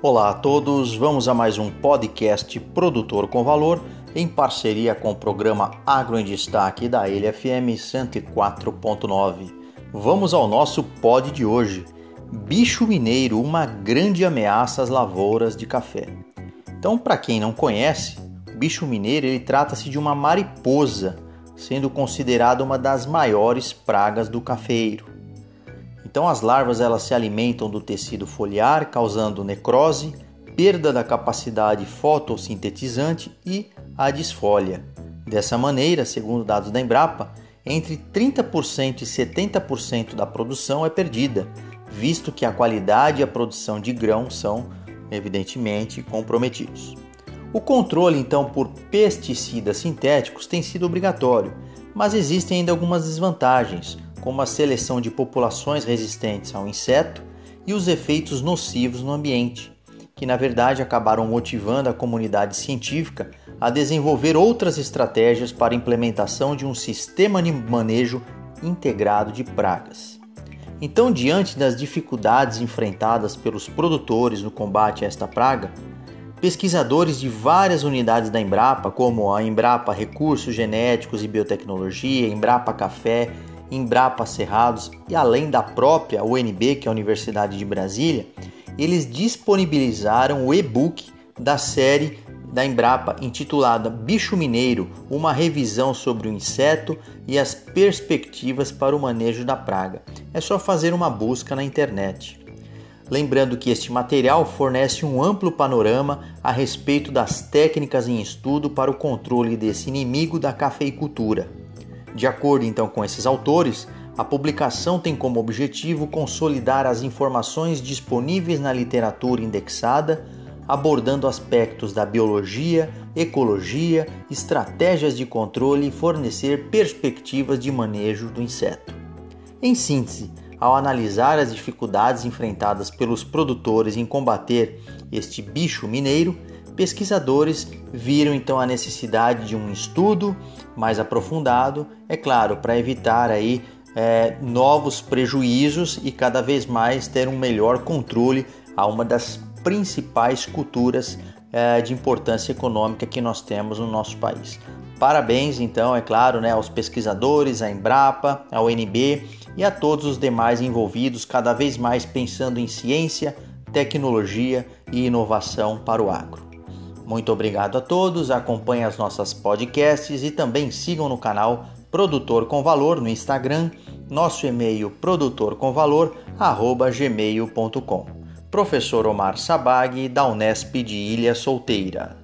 Olá a todos, vamos a mais um podcast Produtor com Valor em parceria com o programa Agro em Destaque da Ilha FM 104.9. Vamos ao nosso pod de hoje. Bicho mineiro, uma grande ameaça às lavouras de café. Então, para quem não conhece, o bicho mineiro ele trata-se de uma mariposa, sendo considerada uma das maiores pragas do cafeiro. Então as larvas elas se alimentam do tecido foliar, causando necrose, perda da capacidade fotossintetizante e a desfolha. Dessa maneira, segundo dados da Embrapa, entre 30% e 70% da produção é perdida, visto que a qualidade e a produção de grão são evidentemente comprometidos. O controle então por pesticidas sintéticos tem sido obrigatório, mas existem ainda algumas desvantagens, como a seleção de populações resistentes ao inseto e os efeitos nocivos no ambiente, que na verdade acabaram motivando a comunidade científica a desenvolver outras estratégias para a implementação de um sistema de manejo integrado de pragas. Então, diante das dificuldades enfrentadas pelos produtores no combate a esta praga, pesquisadores de várias unidades da Embrapa, como a Embrapa Recursos Genéticos e Biotecnologia, Embrapa Café Embrapa Cerrados e além da própria UNB, que é a Universidade de Brasília, eles disponibilizaram o e-book da série da Embrapa intitulada Bicho Mineiro, uma revisão sobre o inseto e as perspectivas para o manejo da praga. É só fazer uma busca na internet. Lembrando que este material fornece um amplo panorama a respeito das técnicas em estudo para o controle desse inimigo da cafeicultura. De acordo então com esses autores, a publicação tem como objetivo consolidar as informações disponíveis na literatura indexada, abordando aspectos da biologia, ecologia, estratégias de controle e fornecer perspectivas de manejo do inseto. Em síntese, ao analisar as dificuldades enfrentadas pelos produtores em combater este bicho mineiro, pesquisadores viram então a necessidade de um estudo mais aprofundado, é claro, para evitar aí é, novos prejuízos e cada vez mais ter um melhor controle a uma das principais culturas é, de importância econômica que nós temos no nosso país. Parabéns, então, é claro, né, aos pesquisadores, à Embrapa, à UNB e a todos os demais envolvidos, cada vez mais pensando em ciência, tecnologia e inovação para o agro. Muito obrigado a todos, acompanhem as nossas podcasts e também sigam no canal Produtor com Valor no Instagram, nosso e-mail produtorcomvalor@gmail.com. Professor Omar Sabag da Unesp de Ilha Solteira.